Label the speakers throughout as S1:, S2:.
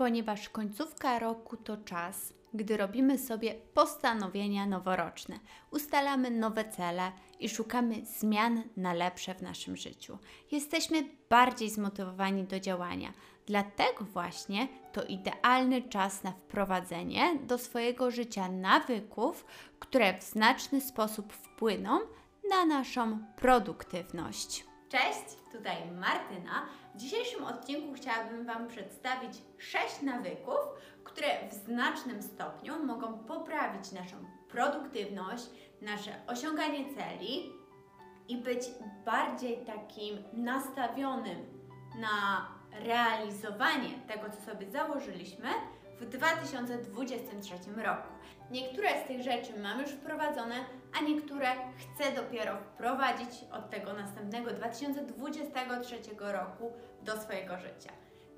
S1: ponieważ końcówka roku to czas, gdy robimy sobie postanowienia noworoczne, ustalamy nowe cele i szukamy zmian na lepsze w naszym życiu. Jesteśmy bardziej zmotywowani do działania. Dlatego właśnie to idealny czas na wprowadzenie do swojego życia nawyków, które w znaczny sposób wpłyną na naszą produktywność. Cześć, tutaj Martyna. W dzisiejszym odcinku chciałabym Wam przedstawić 6 nawyków, które w znacznym stopniu mogą poprawić naszą produktywność, nasze osiąganie celi i być bardziej takim nastawionym na realizowanie tego, co sobie założyliśmy w 2023 roku. Niektóre z tych rzeczy mam już wprowadzone, a niektóre chcę dopiero wprowadzić od tego następnego 2023 roku do swojego życia.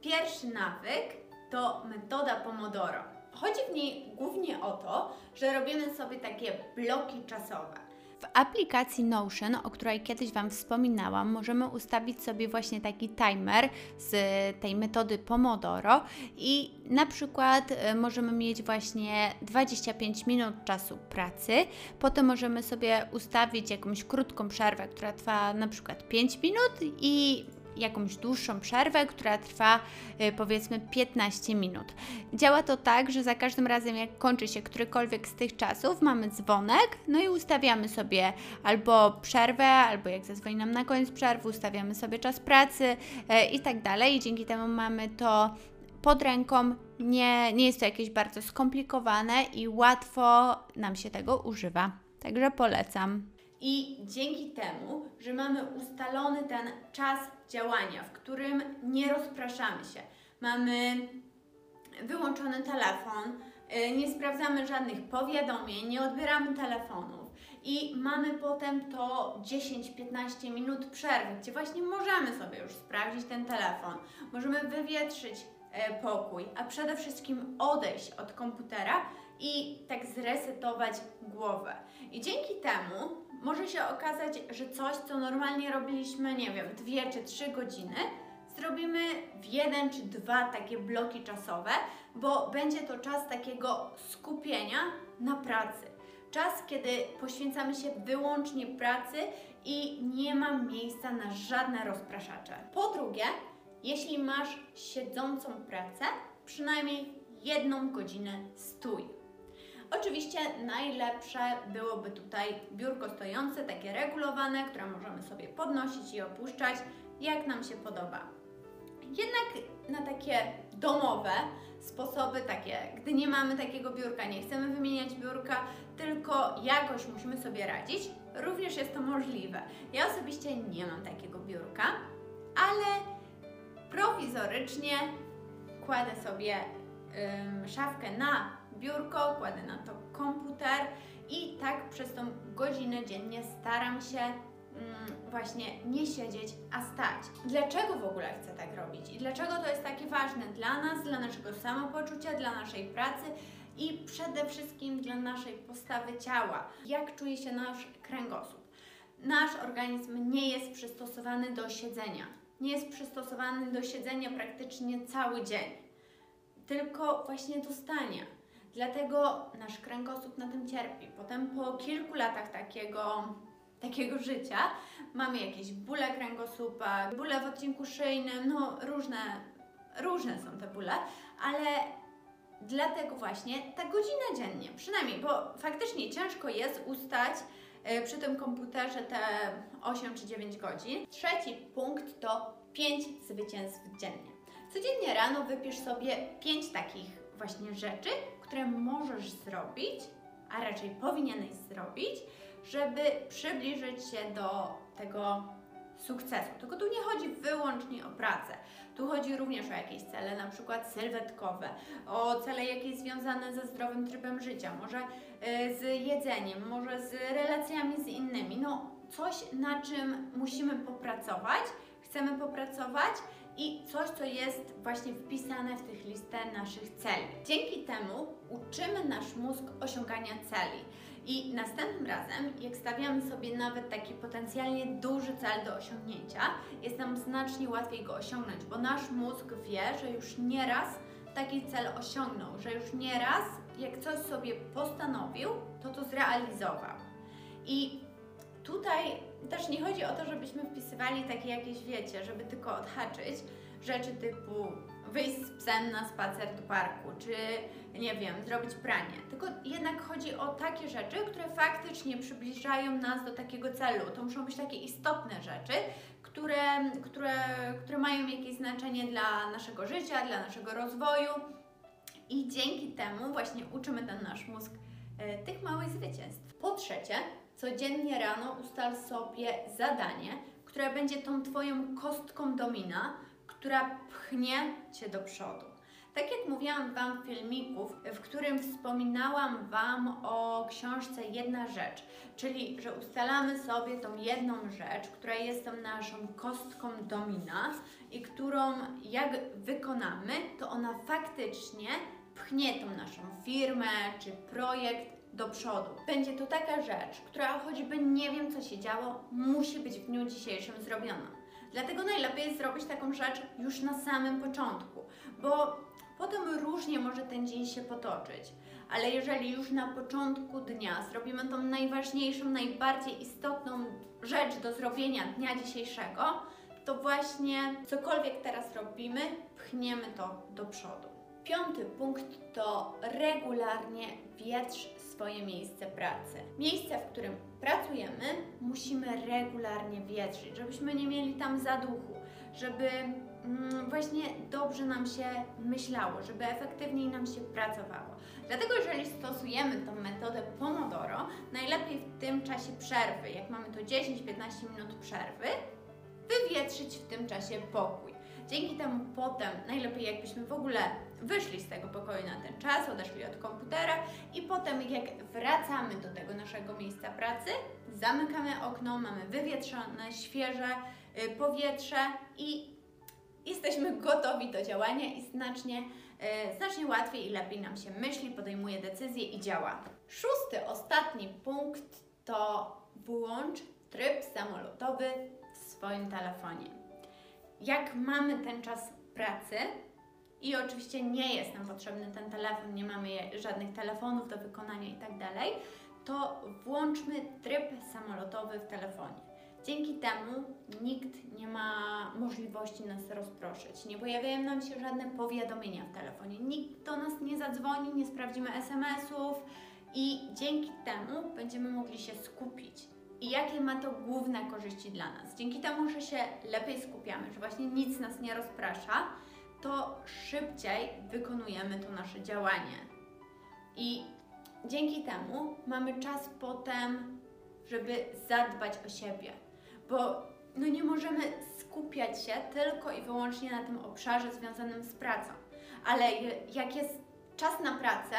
S1: Pierwszy nawyk to metoda Pomodoro. Chodzi w niej głównie o to, że robimy sobie takie bloki czasowe. W aplikacji Notion, o której kiedyś Wam wspominałam, możemy ustawić sobie właśnie taki timer z tej metody Pomodoro i na przykład y, możemy mieć właśnie 25 minut czasu pracy, potem możemy sobie ustawić jakąś krótką przerwę, która trwa na przykład 5 minut i jakąś dłuższą przerwę, która trwa y, powiedzmy 15 minut. Działa to tak, że za każdym razem jak kończy się którykolwiek z tych czasów, mamy dzwonek, no i ustawiamy sobie albo przerwę, albo jak zadzwoni nam na koniec przerwy, ustawiamy sobie czas pracy y, i tak dalej. I dzięki temu mamy to pod ręką, nie, nie jest to jakieś bardzo skomplikowane i łatwo nam się tego używa. Także polecam. I dzięki temu, że mamy ustalony ten czas działania, w którym nie rozpraszamy się, mamy wyłączony telefon, y, nie sprawdzamy żadnych powiadomień, nie odbieramy telefonów i mamy potem to 10-15 minut przerwy, gdzie właśnie możemy sobie już sprawdzić ten telefon, możemy wywietrzyć e, pokój, a przede wszystkim odejść od komputera i tak zresetować głowę. I dzięki temu może się okazać, że coś, co normalnie robiliśmy, nie wiem, dwie czy trzy godziny, zrobimy w jeden czy dwa takie bloki czasowe, bo będzie to czas takiego skupienia na pracy. Czas, kiedy poświęcamy się wyłącznie pracy i nie ma miejsca na żadne rozpraszacze. Po drugie, jeśli masz siedzącą pracę, przynajmniej jedną godzinę stój. Oczywiście najlepsze byłoby tutaj biurko stojące, takie regulowane, które możemy sobie podnosić i opuszczać, jak nam się podoba. Jednak na takie domowe sposoby, takie, gdy nie mamy takiego biurka, nie chcemy wymieniać biurka, tylko jakoś musimy sobie radzić, również jest to możliwe. Ja osobiście nie mam takiego biurka, ale prowizorycznie kładę sobie ym, szafkę na biurko, kładę na to komputer i tak przez tą godzinę dziennie staram się mm, właśnie nie siedzieć, a stać. Dlaczego w ogóle chcę tak robić i dlaczego to jest takie ważne dla nas, dla naszego samopoczucia, dla naszej pracy i przede wszystkim dla naszej postawy ciała. Jak czuje się nasz kręgosłup? Nasz organizm nie jest przystosowany do siedzenia. Nie jest przystosowany do siedzenia praktycznie cały dzień, tylko właśnie do stania. Dlatego nasz kręgosłup na tym cierpi. Potem po kilku latach takiego, takiego życia mamy jakieś bóle kręgosłupa, bóle w odcinku szyjnym, no różne, różne są te bóle, ale dlatego właśnie ta godzina dziennie, przynajmniej, bo faktycznie ciężko jest ustać e, przy tym komputerze te 8 czy 9 godzin. Trzeci punkt to 5 zwycięstw dziennie. Codziennie rano wypisz sobie 5 takich właśnie rzeczy, które możesz zrobić, a raczej powinieneś zrobić, żeby przybliżyć się do tego sukcesu. Tylko tu nie chodzi wyłącznie o pracę. Tu chodzi również o jakieś cele, na przykład sylwetkowe, o cele jakieś związane ze zdrowym trybem życia, może y, z jedzeniem, może z relacjami z innymi. No, coś, na czym musimy popracować, chcemy popracować i coś, co jest właśnie wpisane w tych listę naszych celi. Dzięki temu uczymy nasz mózg osiągania celi. I następnym razem, jak stawiamy sobie nawet taki potencjalnie duży cel do osiągnięcia, jest nam znacznie łatwiej go osiągnąć, bo nasz mózg wie, że już nieraz taki cel osiągnął, że już nieraz, jak coś sobie postanowił, to to zrealizował. I tutaj też nie chodzi o to, żebyśmy wpisywali takie jakieś, wiecie, żeby tylko odhaczyć rzeczy typu wyjść z psem na spacer do parku, czy nie wiem, zrobić pranie. Tylko jednak chodzi o takie rzeczy, które faktycznie przybliżają nas do takiego celu. To muszą być takie istotne rzeczy, które, które, które mają jakieś znaczenie dla naszego życia, dla naszego rozwoju. I dzięki temu właśnie uczymy ten nasz mózg e, tych małych zwycięstw. Po trzecie, codziennie rano ustal sobie zadanie, które będzie tą Twoją kostką domina, która pchnie Cię do przodu. Tak jak mówiłam Wam w filmiku, w którym wspominałam Wam o książce Jedna Rzecz, czyli że ustalamy sobie tą jedną rzecz, która jest tą naszą kostką domina i którą jak wykonamy, to ona faktycznie pchnie tą naszą firmę czy projekt do przodu. Będzie to taka rzecz, która choćby nie wiem co się działo, musi być w dniu dzisiejszym zrobiona. Dlatego najlepiej jest zrobić taką rzecz już na samym początku, bo potem różnie może ten dzień się potoczyć. Ale jeżeli już na początku dnia zrobimy tą najważniejszą, najbardziej istotną rzecz do zrobienia dnia dzisiejszego, to właśnie cokolwiek teraz robimy, pchniemy to do przodu. Piąty punkt to regularnie wietrz swoje miejsce pracy. Miejsce, w którym pracujemy, musimy regularnie wietrzyć, żebyśmy nie mieli tam zaduchu, żeby mm, właśnie dobrze nam się myślało, żeby efektywniej nam się pracowało. Dlatego, jeżeli stosujemy tą metodę Pomodoro, najlepiej w tym czasie przerwy, jak mamy to 10-15 minut przerwy, wywietrzyć w tym czasie pokój. Dzięki temu potem najlepiej jakbyśmy w ogóle wyszli z tego pokoju na ten czas, odeszli od komputera i potem jak wracamy do tego naszego miejsca pracy, zamykamy okno, mamy wywietrzone, świeże y, powietrze i jesteśmy gotowi do działania i znacznie, y, znacznie łatwiej i lepiej nam się myśli, podejmuje decyzje i działa. Szósty, ostatni punkt to włącz tryb samolotowy w swoim telefonie. Jak mamy ten czas pracy, i oczywiście nie jest nam potrzebny ten telefon, nie mamy żadnych telefonów do wykonania i tak to włączmy tryb samolotowy w telefonie. Dzięki temu nikt nie ma możliwości nas rozproszyć. Nie pojawiają nam się żadne powiadomienia w telefonie. Nikt do nas nie zadzwoni, nie sprawdzimy SMS-ów i dzięki temu będziemy mogli się skupić. I jakie ma to główne korzyści dla nas? Dzięki temu, że się lepiej skupiamy, że właśnie nic nas nie rozprasza, to szybciej wykonujemy to nasze działanie. I dzięki temu mamy czas potem, żeby zadbać o siebie, bo no nie możemy skupiać się tylko i wyłącznie na tym obszarze związanym z pracą. Ale jak jest czas na pracę,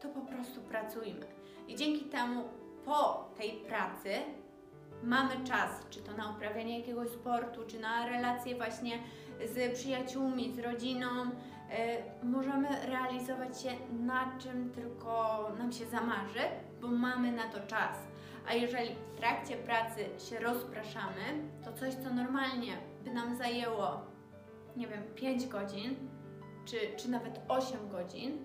S1: to po prostu pracujmy. I dzięki temu po tej pracy mamy czas, czy to na uprawianie jakiegoś sportu, czy na relacje właśnie z przyjaciółmi, z rodziną, y, możemy realizować się na czym tylko nam się zamarzy, bo mamy na to czas. A jeżeli w trakcie pracy się rozpraszamy, to coś, co normalnie by nam zajęło, nie wiem, 5 godzin, czy, czy nawet 8 godzin,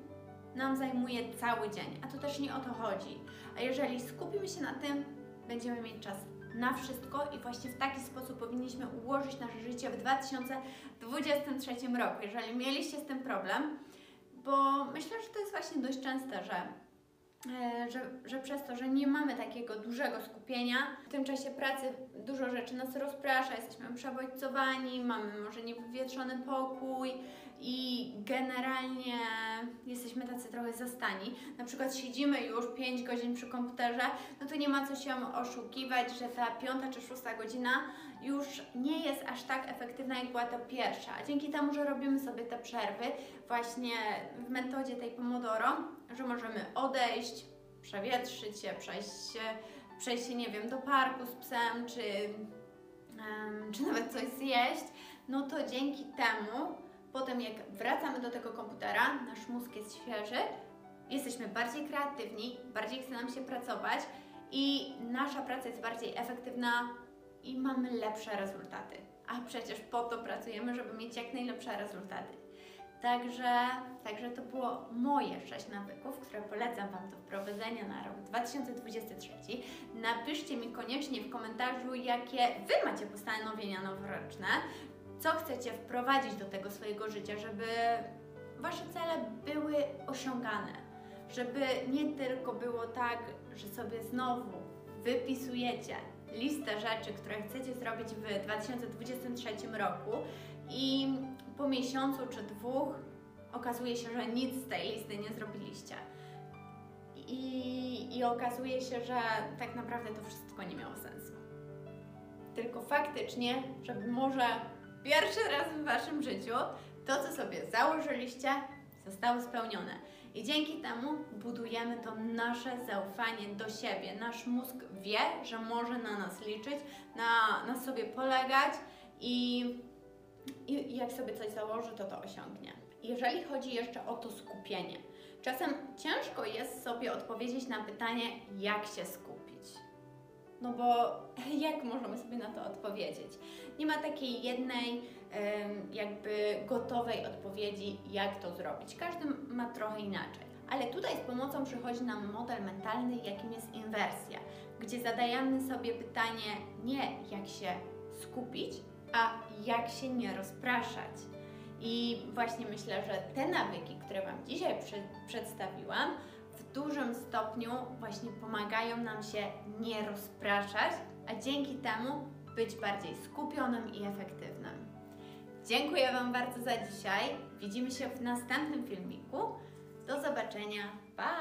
S1: nam zajmuje cały dzień, a to też nie o to chodzi. A jeżeli skupimy się na tym, będziemy mieć czas na wszystko i właśnie w taki sposób powinniśmy ułożyć nasze życie w 2023 roku. Jeżeli mieliście z tym problem, bo myślę, że to jest właśnie dość częste, że e, że, że przez to, że nie mamy takiego dużego skupienia, w tym czasie pracy dużo rzeczy nas rozprasza, jesteśmy przebodźcowani, mamy może niewywietrzony pokój, i generalnie jesteśmy tacy trochę zastani. Na przykład siedzimy już 5 godzin przy komputerze, no to nie ma co się oszukiwać, że ta piąta czy szósta godzina już nie jest aż tak efektywna, jak była to pierwsza. A dzięki temu, że robimy sobie te przerwy właśnie w metodzie tej Pomodoro, że możemy odejść, przewietrzyć się, przejść się, przejść się, nie wiem, do parku z psem, czy, um, czy nawet coś zjeść, no to dzięki temu Potem jak wracamy do tego komputera, nasz mózg jest świeży, jesteśmy bardziej kreatywni, bardziej chce nam się pracować i nasza praca jest bardziej efektywna i mamy lepsze rezultaty. A przecież po to pracujemy, żeby mieć jak najlepsze rezultaty. Także, także to było moje 6 nawyków, które polecam Wam do wprowadzenia na rok 2023. Napiszcie mi koniecznie w komentarzu, jakie Wy macie postanowienia noworoczne, co chcecie wprowadzić do tego swojego życia, żeby Wasze cele były osiągane, żeby nie tylko było tak, że sobie znowu wypisujecie listę rzeczy, które chcecie zrobić w 2023 roku i po miesiącu czy dwóch okazuje się, że nic z tej listy nie zrobiliście. I, I okazuje się, że tak naprawdę to wszystko nie miało sensu. Tylko faktycznie, żeby może pierwszy raz w Waszym życiu to, co sobie założyliście, zostało spełnione. I dzięki temu budujemy to nasze zaufanie do siebie. Nasz mózg wie, że może na nas liczyć, na, sobie polegać i, i jak sobie coś założy, to to osiągnie. Jeżeli chodzi jeszcze o to skupienie, czasem ciężko jest sobie odpowiedzieć na pytanie, jak się skupić. No bo jak możemy sobie na to odpowiedzieć? Nie ma takiej jednej jakby gotowej odpowiedzi, jak to zrobić. Każdy ma trochę inaczej. Ale tutaj z pomocą przychodzi nam model mentalny, jakim jest inwersja, gdzie zadajemy sobie pytanie nie jak się skupić, a jak się nie rozpraszać. I właśnie myślę, że te nawyki, które Wam dzisiaj przedstawiłam, w dużym stopniu właśnie pomagają nam się nie rozpraszać, a dzięki temu być bardziej skupionym i efektywnym. Dziękuję Wam bardzo za dzisiaj. Widzimy się w następnym filmiku. Do zobaczenia. Pa!